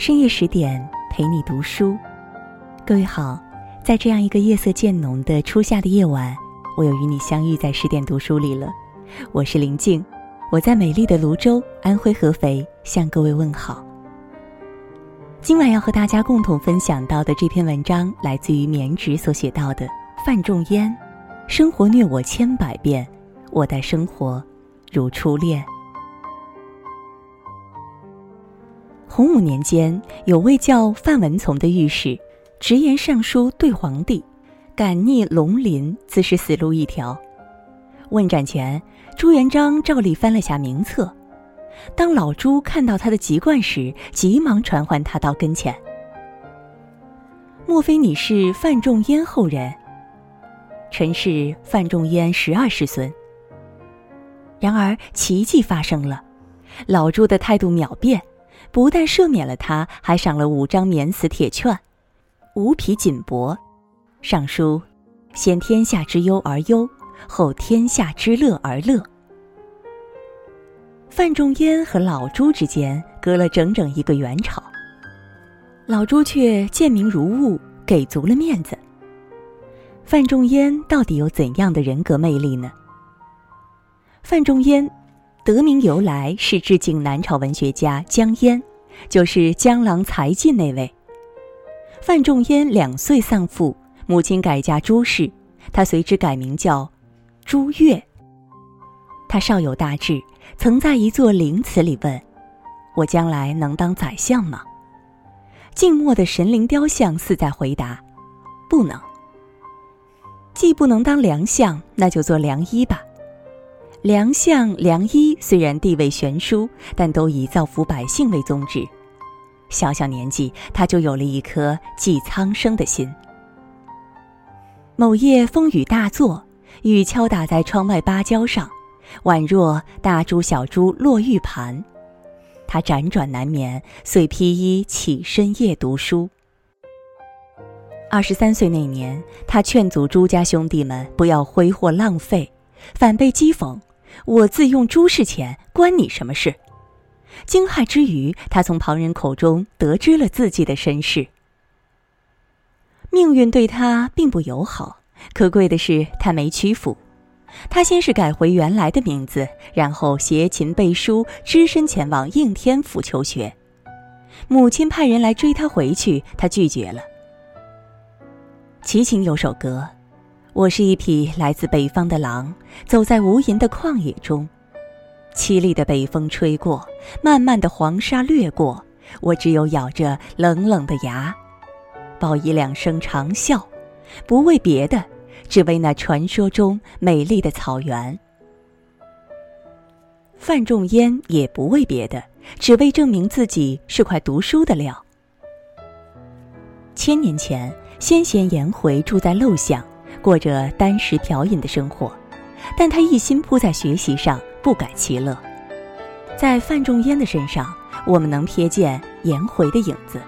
深夜十点陪你读书，各位好，在这样一个夜色渐浓的初夏的夜晚，我又与你相遇在十点读书里了。我是林静，我在美丽的泸州，安徽合肥向各位问好。今晚要和大家共同分享到的这篇文章，来自于棉纸所写到的范仲淹：生活虐我千百遍，我待生活如初恋。洪武年间，有位叫范文从的御史，直言上书对皇帝，敢逆龙鳞，自是死路一条。问斩前，朱元璋照例翻了下名册，当老朱看到他的籍贯时，急忙传唤他到跟前。莫非你是范仲淹后人？臣是范仲淹十二世孙。然而奇迹发生了，老朱的态度秒变。不但赦免了他，还赏了五张免死铁券，五匹锦帛，上书：“先天下之忧而忧，后天下之乐而乐。”范仲淹和老朱之间隔了整整一个元朝，老朱却见民如物，给足了面子。范仲淹到底有怎样的人格魅力呢？范仲淹。得名由来是致敬南朝文学家江淹，就是江郎才尽那位。范仲淹两岁丧父，母亲改嫁朱氏，他随之改名叫朱越。他少有大志，曾在一座陵祠里问：“我将来能当宰相吗？”静默的神灵雕像似在回答：“不能。既不能当良相，那就做良医吧。”良相、良医虽然地位悬殊，但都以造福百姓为宗旨。小小年纪，他就有了一颗济苍生的心。某夜风雨大作，雨敲打在窗外芭蕉上，宛若大珠小珠落玉盘。他辗转难眠，遂披衣起身夜读书。二十三岁那年，他劝阻朱家兄弟们不要挥霍浪费，反被讥讽。我自用朱氏钱，关你什么事？惊骇之余，他从旁人口中得知了自己的身世。命运对他并不友好，可贵的是他没屈服。他先是改回原来的名字，然后携琴背书，只身前往应天府求学。母亲派人来追他回去，他拒绝了。齐秦有首歌。我是一匹来自北方的狼，走在无垠的旷野中，凄厉的北风吹过，漫漫的黄沙掠过，我只有咬着冷冷的牙，报以两声长啸，不为别的，只为那传说中美丽的草原。范仲淹也不为别的，只为证明自己是块读书的料。千年前，先贤颜回住在陋巷。过着单食调饮的生活，但他一心扑在学习上，不改其乐。在范仲淹的身上，我们能瞥见颜回的影子。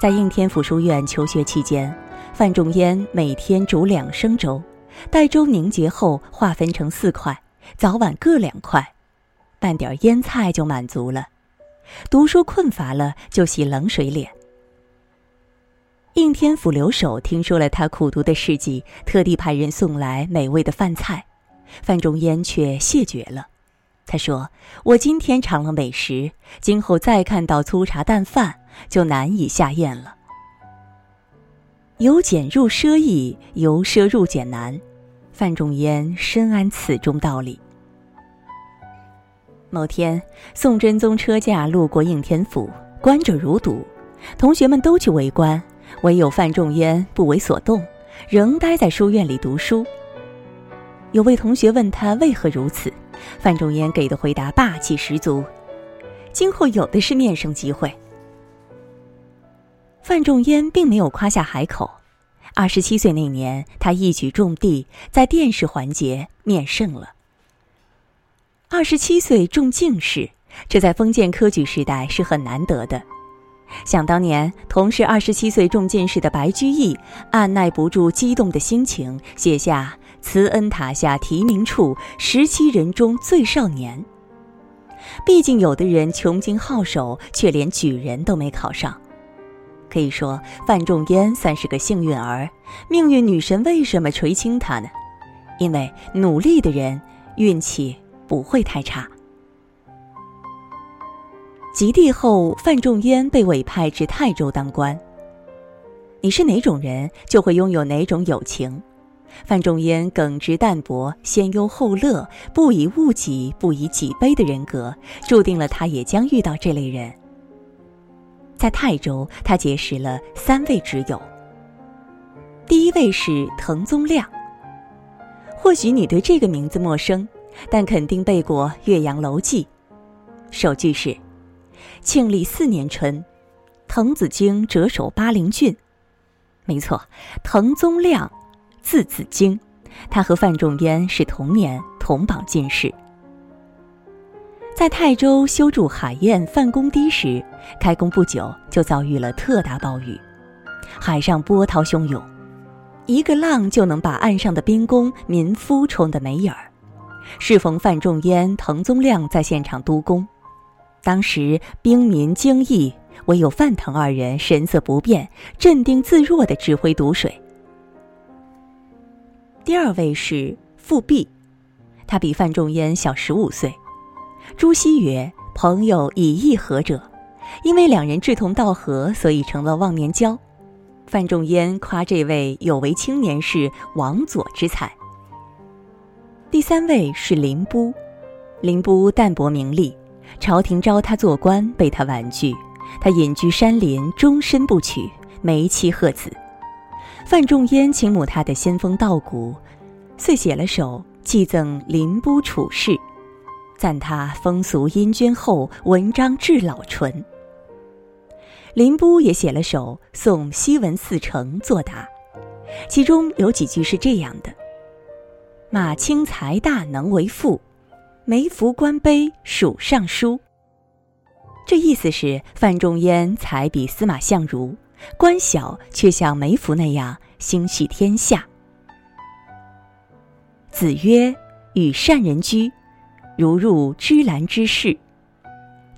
在应天府书院求学期间，范仲淹每天煮两升粥，待粥凝结后划分成四块，早晚各两块，拌点腌菜就满足了。读书困乏了，就洗冷水脸。应天府留守听说了他苦读的事迹，特地派人送来美味的饭菜，范仲淹却谢绝了。他说：“我今天尝了美食，今后再看到粗茶淡饭，就难以下咽了。由俭入奢易，由奢入俭难。”范仲淹深谙此中道理。某天，宋真宗车驾路过应天府，观者如堵，同学们都去围观。唯有范仲淹不为所动，仍待在书院里读书。有位同学问他为何如此，范仲淹给的回答霸气十足：“今后有的是面圣机会。”范仲淹并没有夸下海口。二十七岁那年，他一举中第，在殿试环节面圣了。二十七岁中进士，这在封建科举时代是很难得的。想当年，同是二十七岁中进士的白居易，按耐不住激动的心情，写下“慈恩塔下题名处，十七人中最少年”。毕竟有的人穷经好首，却连举人都没考上。可以说，范仲淹算是个幸运儿。命运女神为什么垂青他呢？因为努力的人运气不会太差。及第后，范仲淹被委派至泰州当官。你是哪种人，就会拥有哪种友情。范仲淹耿直淡泊、先忧后乐、不以物己、不以己悲的人格，注定了他也将遇到这类人。在泰州，他结识了三位挚友。第一位是滕宗亮。或许你对这个名字陌生，但肯定背过《岳阳楼记》，首句是：“庆历四年春，滕子京谪守巴陵郡。”没错，滕宗亮，字子京，他和范仲淹是同年同榜进士。在泰州修筑海晏范公堤时，开工不久就遭遇了特大暴雨，海上波涛汹涌，一个浪就能把岸上的兵工民夫冲得没影儿。适逢范仲淹、滕宗亮在现场督工，当时兵民惊异，唯有范腾二人神色不变、镇定自若地指挥堵水。第二位是富弼，他比范仲淹小十五岁。朱熹曰：“朋友以义合者，因为两人志同道合，所以成了忘年交。”范仲淹夸这位有为青年是王佐之才。第三位是林波，林波淡泊名利，朝廷招他做官，被他婉拒。他隐居山林，终身不娶，没妻鹤子。范仲淹倾慕他的仙风道骨，遂写了首寄赠林波处士。赞他风俗阴娟厚，文章至老纯。林波也写了首送西文四成作答，其中有几句是这样的：“马清才大能为赋，梅福官卑属尚书。”这意思是范仲淹才比司马相如，官小却像梅福那样心系天下。子曰：“与善人居。”如入芝兰之室，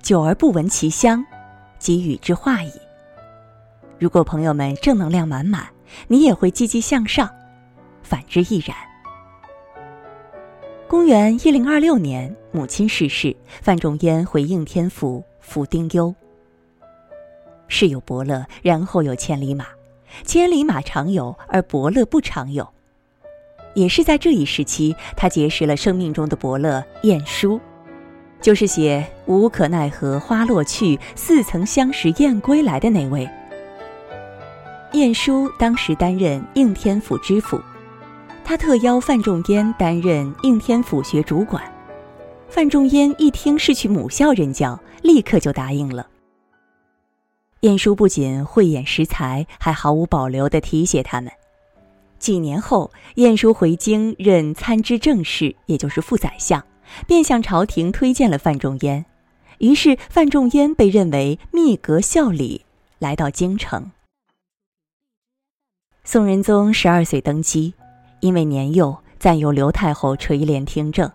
久而不闻其香，即与之化矣。如果朋友们正能量满满，你也会积极向上；反之亦然。公元一零二六年，母亲逝世，范仲淹回应天府赴丁忧。世有伯乐，然后有千里马，千里马常有，而伯乐不常有。也是在这一时期，他结识了生命中的伯乐晏殊，就是写“无可奈何花落去，似曾相识燕归来”的那位。晏殊当时担任应天府知府，他特邀范仲淹担任应天府学主管。范仲淹一听是去母校任教，立刻就答应了。晏殊不仅慧眼识才，还毫无保留地提携他们。几年后，晏殊回京任参知政事，也就是副宰相，便向朝廷推荐了范仲淹。于是，范仲淹被认为密阁校理，来到京城。宋仁宗十二岁登基，因为年幼，暂由刘太后垂帘听政。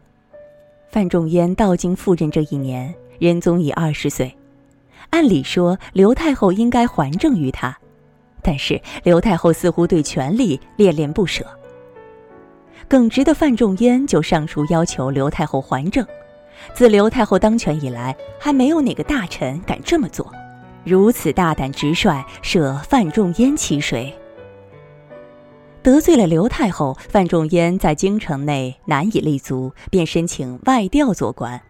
范仲淹到京赴任这一年，仁宗已二十岁。按理说，刘太后应该还政于他。但是刘太后似乎对权力恋恋不舍。耿直的范仲淹就上书要求刘太后还政。自刘太后当权以来，还没有哪个大臣敢这么做。如此大胆直率，舍范仲淹其谁？得罪了刘太后，范仲淹在京城内难以立足，便申请外调做官。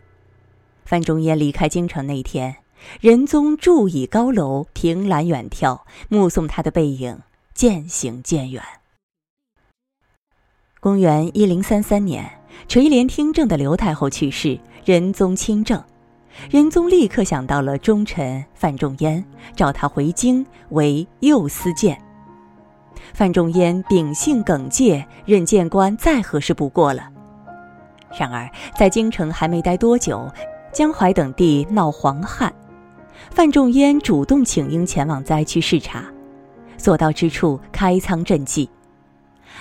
范仲淹离开京城那天。仁宗住倚高楼，凭栏远眺，目送他的背影渐行渐远。公元一零三三年，垂帘听政的刘太后去世，仁宗亲政。仁宗立刻想到了忠臣范仲淹，召他回京为右司谏。范仲淹秉性耿介，任谏官再合适不过了。然而，在京城还没待多久，江淮等地闹黄旱。范仲淹主动请缨前往灾区视察，所到之处开仓赈济。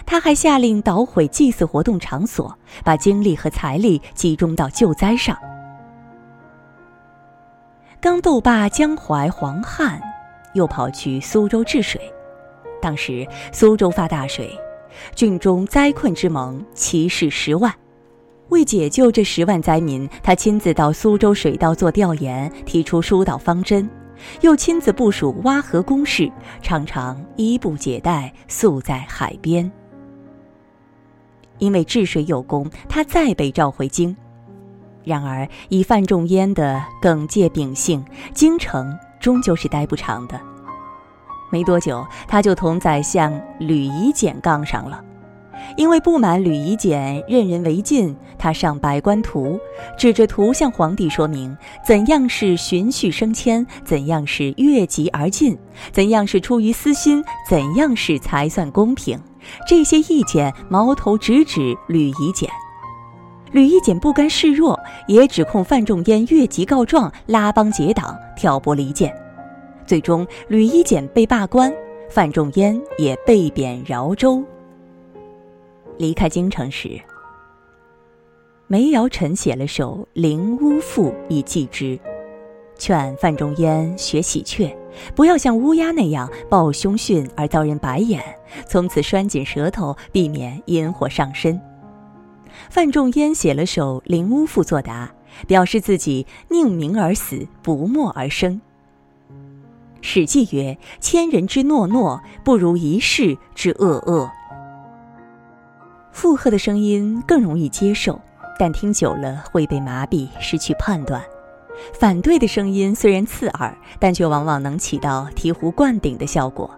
他还下令捣毁祭祀活动场所，把精力和财力集中到救灾上。刚斗罢江淮黄汉，又跑去苏州治水。当时苏州发大水，郡中灾困之猛，其士十万。为解救这十万灾民，他亲自到苏州水道做调研，提出疏导方针，又亲自部署挖河工事，常常衣不解带，宿在海边。因为治水有功，他再被召回京。然而以范仲淹的耿介秉性，京城终究是待不长的。没多久，他就同宰相吕夷简杠上了。因为不满吕夷简任人唯禁，他上百官图，指着图向皇帝说明怎样是循序升迁，怎样是越级而进，怎样是出于私心，怎样是才算公平。这些意见矛头直指吕夷简。吕夷简不甘示弱，也指控范仲淹越级告状、拉帮结党、挑拨离间。最终，吕夷简被罢官，范仲淹也被贬饶州。离开京城时，梅尧臣写了首《灵乌赋》以寄之，劝范仲淹学喜鹊，不要像乌鸦那样抱凶训而遭人白眼，从此拴紧舌头，避免引火上身。范仲淹写了首《灵乌赋》作答，表示自己宁鸣而死，不默而生。《史记》曰：“千人之诺诺，不如一世之恶恶。”附和的声音更容易接受，但听久了会被麻痹，失去判断。反对的声音虽然刺耳，但却往往能起到醍醐灌顶的效果。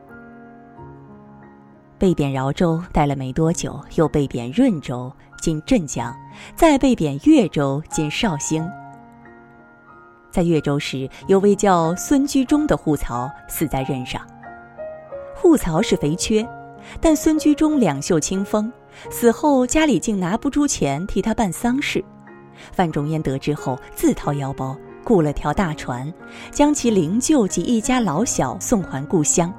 被贬饶州待了没多久，又被贬润州（今镇江），再被贬越州（今绍兴）。在越州时，有位叫孙居中的户曹死在任上。户曹是肥缺，但孙居中两袖清风。死后，家里竟拿不出钱替他办丧事。范仲淹得知后，自掏腰包雇了条大船，将其灵柩及一家老小送还故乡。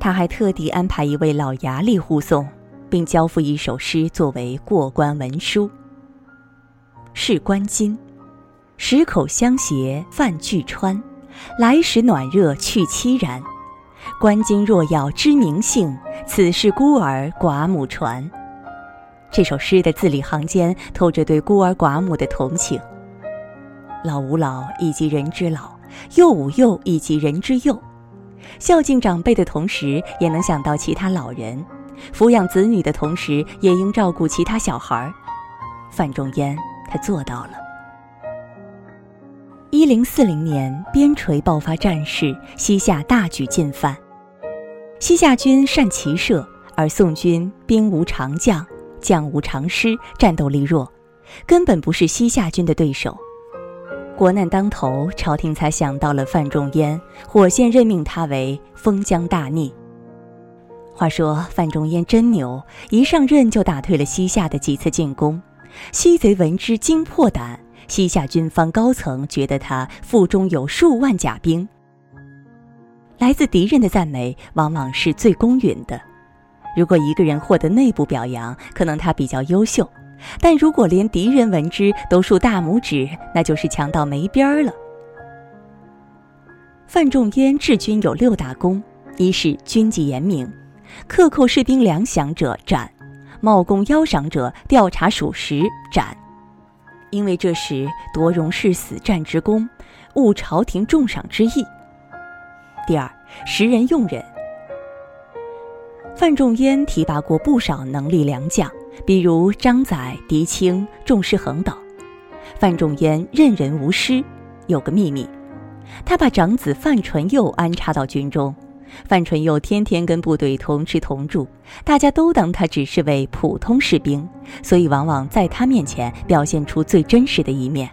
他还特地安排一位老衙吏护送，并交付一首诗作为过关文书：“事关金，十口相携范巨川，来时暖热去凄然。观今若要知名姓，此事孤儿寡母传。”这首诗的字里行间透着对孤儿寡母的同情。老吾老以及人之老，幼吾幼以及人之幼，孝敬长辈的同时，也能想到其他老人；抚养子女的同时，也应照顾其他小孩。范仲淹他做到了。一零四零年，边陲爆发战事，西夏大举进犯。西夏军善骑射，而宋军兵无长将。将无常师，战斗力弱，根本不是西夏军的对手。国难当头，朝廷才想到了范仲淹，火线任命他为封疆大吏。话说范仲淹真牛，一上任就打退了西夏的几次进攻。西贼闻之惊破胆，西夏军方高层觉得他腹中有数万甲兵。来自敌人的赞美，往往是最公允的。如果一个人获得内部表扬，可能他比较优秀；但如果连敌人闻之都竖大拇指，那就是强到没边儿了。范仲淹治军有六大功：一是军纪严明，克扣士兵粮饷者斩，冒功邀赏者调查属实斩，因为这是夺荣誓死战之功，误朝廷重赏之意。第二，识人用人。范仲淹提拔过不少能力良将，比如张载、狄青、仲士衡等。范仲淹任人无失，有个秘密，他把长子范纯佑安插到军中。范纯佑天天跟部队同吃同住，大家都当他只是位普通士兵，所以往往在他面前表现出最真实的一面。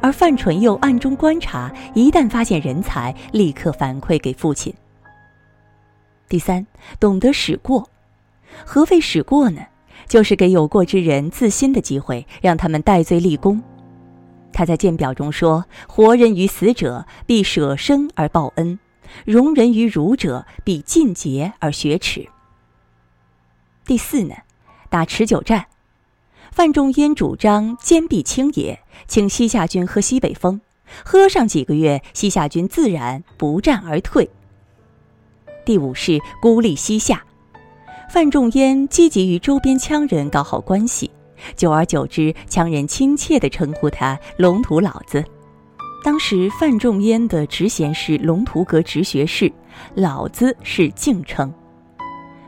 而范纯佑暗中观察，一旦发现人才，立刻反馈给父亲。第三，懂得使过。何谓使过呢？就是给有过之人自新的机会，让他们戴罪立功。他在谏表中说：“活人于死者，必舍生而报恩；容人于儒者，必尽节而学耻。”第四呢，打持久战。范仲淹主张坚壁清野，请西夏军喝西北风，喝上几个月，西夏军自然不战而退。第五是孤立西夏，范仲淹积极与周边羌人搞好关系，久而久之，羌人亲切地称呼他“龙图老子”。当时范仲淹的职衔是龙图阁直学士，老子是敬称。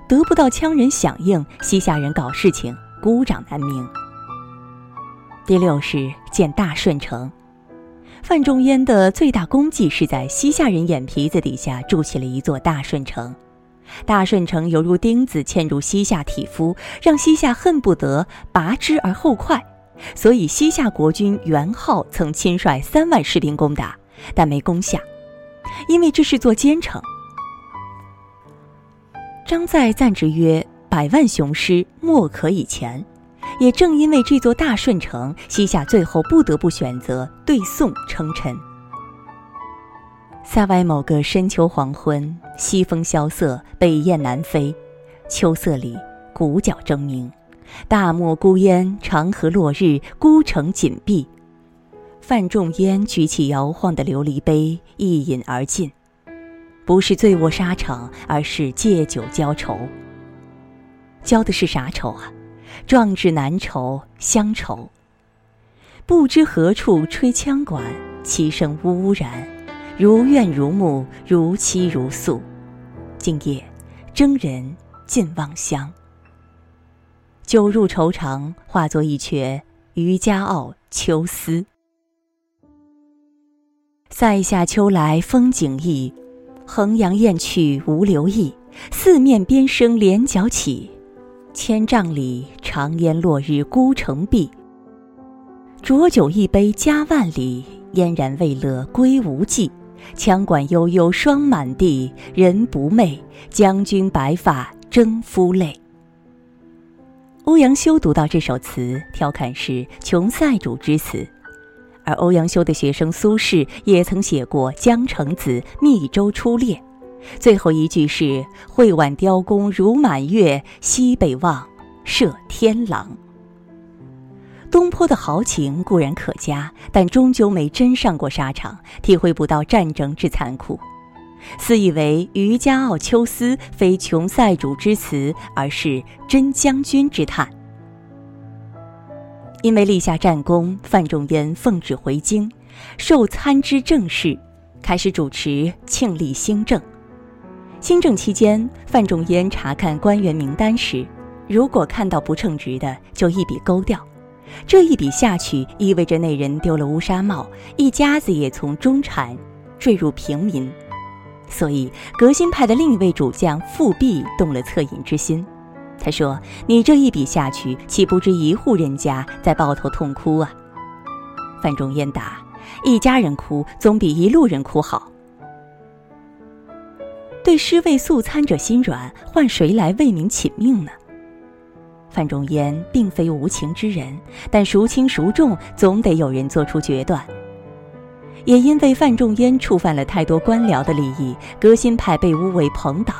得不到羌人响应，西夏人搞事情孤掌难鸣。第六是建大顺城。范仲淹的最大功绩是在西夏人眼皮子底下筑起了一座大顺城，大顺城犹如钉子嵌入西夏体肤，让西夏恨不得拔之而后快。所以西夏国君元昊曾亲率三万士兵攻打，但没攻下，因为这是座坚城。张载赞之曰：“百万雄师，莫可以前。”也正因为这座大顺城，西夏最后不得不选择对宋称臣。塞外某个深秋黄昏，西风萧瑟，北雁南飞，秋色里，鼓角争鸣，大漠孤烟，长河落日，孤城紧闭。范仲淹举起摇晃的琉璃杯，一饮而尽，不是醉卧沙场，而是借酒浇愁。浇的是啥愁啊？壮志难酬乡愁。不知何处吹羌管，其声呜呜然，如怨如慕，如泣如诉。今夜征人尽望乡。酒入愁肠，化作一阙《渔家傲·秋思》。塞下秋来风景异，衡阳雁去无留意。四面边声连角起。千丈里，长烟落日孤城闭。浊酒一杯家万里，燕然未勒归无计。羌管悠悠霜满地，人不寐，将军白发征夫泪。欧阳修读到这首词，调侃是穷塞主之词，而欧阳修的学生苏轼也曾写过《江城子·密州出猎》。最后一句是“会挽雕弓如满月，西北望，射天狼。”东坡的豪情固然可嘉，但终究没真上过沙场，体会不到战争之残酷。私以为《渔家傲·秋思》非穷塞主之词，而是真将军之叹。因为立下战功，范仲淹奉旨回京，受参知政事，开始主持庆历新政。新政期间，范仲淹查看官员名单时，如果看到不称职的，就一笔勾掉。这一笔下去，意味着那人丢了乌纱帽，一家子也从中产坠入平民。所以，革新派的另一位主将富弼动了恻隐之心。他说：“你这一笔下去，岂不知一户人家在抱头痛哭啊？”范仲淹答：“一家人哭，总比一路人哭好。”对尸位素餐者心软，换谁来为民请命呢？范仲淹并非无情之人，但孰轻孰重，总得有人做出决断。也因为范仲淹触犯了太多官僚的利益，革新派被诬为朋党。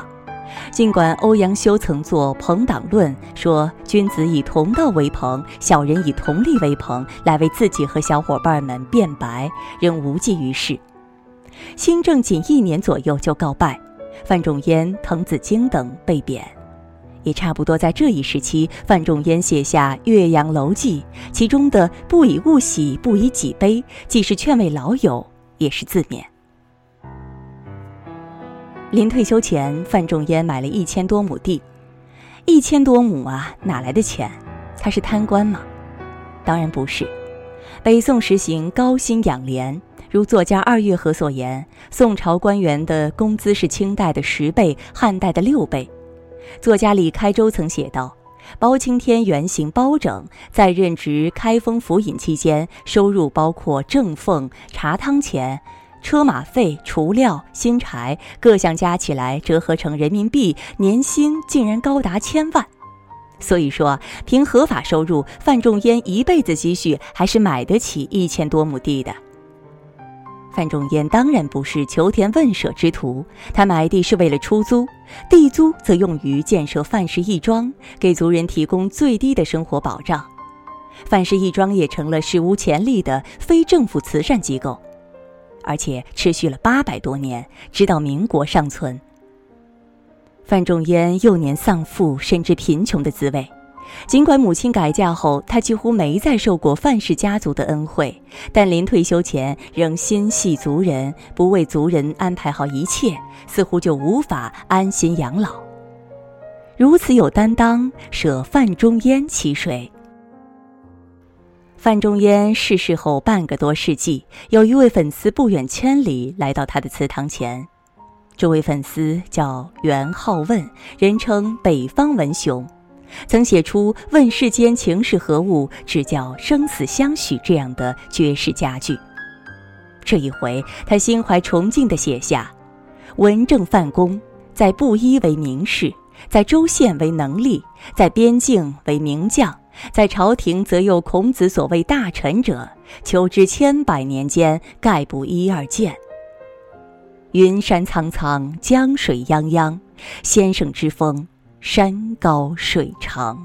尽管欧阳修曾作《朋党论》，说君子以同道为朋，小人以同利为朋，来为自己和小伙伴们辩白，仍无济于事。新政仅一年左右就告败。范仲淹、滕子京等被贬，也差不多在这一时期，范仲淹写下《岳阳楼记》，其中的“不以物喜，不以己悲”，既是劝慰老友，也是自勉。临退休前，范仲淹买了一千多亩地，一千多亩啊，哪来的钱？他是贪官吗？当然不是。北宋实行高薪养廉。如作家二月河所言，宋朝官员的工资是清代的十倍，汉代的六倍。作家李开周曾写道：“包青天原型包拯在任职开封府尹期间，收入包括正俸、茶汤钱、车马费、除料、薪柴各项加起来，折合成人民币，年薪竟然高达千万。所以说，凭合法收入，范仲淹一辈子积蓄还是买得起一千多亩地的。”范仲淹当然不是求田问舍之徒，他买地是为了出租，地租则用于建设范氏义庄，给族人提供最低的生活保障。范氏义庄也成了史无前例的非政府慈善机构。而且持续了八百多年，直到民国尚存。范仲淹幼年丧父，深知贫穷的滋味。尽管母亲改嫁后，他几乎没再受过范氏家族的恩惠，但临退休前仍心系族人，不为族人安排好一切，似乎就无法安心养老。如此有担当，舍范仲淹其谁？范仲淹逝世后半个多世纪，有一位粉丝不远千里来到他的祠堂前。这位粉丝叫袁好问，人称北方文雄。曾写出“问世间情是何物，只叫生死相许”这样的绝世佳句。这一回，他心怀崇敬地写下：“文正范公，在布衣为名士，在州县为能力，在边境为名将，在朝廷则又孔子所谓大臣者，求知千百年间，概不一二见。云山苍苍，江水泱泱，先生之风。”山高水长。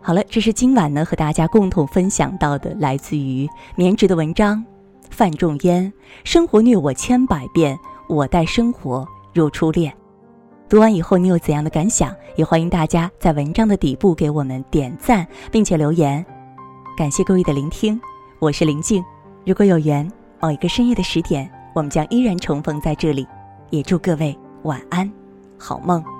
好了，这是今晚呢和大家共同分享到的来自于棉直的文章。范仲淹，生活虐我千百遍，我待生活如初恋。读完以后，你有怎样的感想？也欢迎大家在文章的底部给我们点赞，并且留言。感谢各位的聆听，我是林静。如果有缘，某一个深夜的十点，我们将依然重逢在这里。也祝各位晚安。好梦。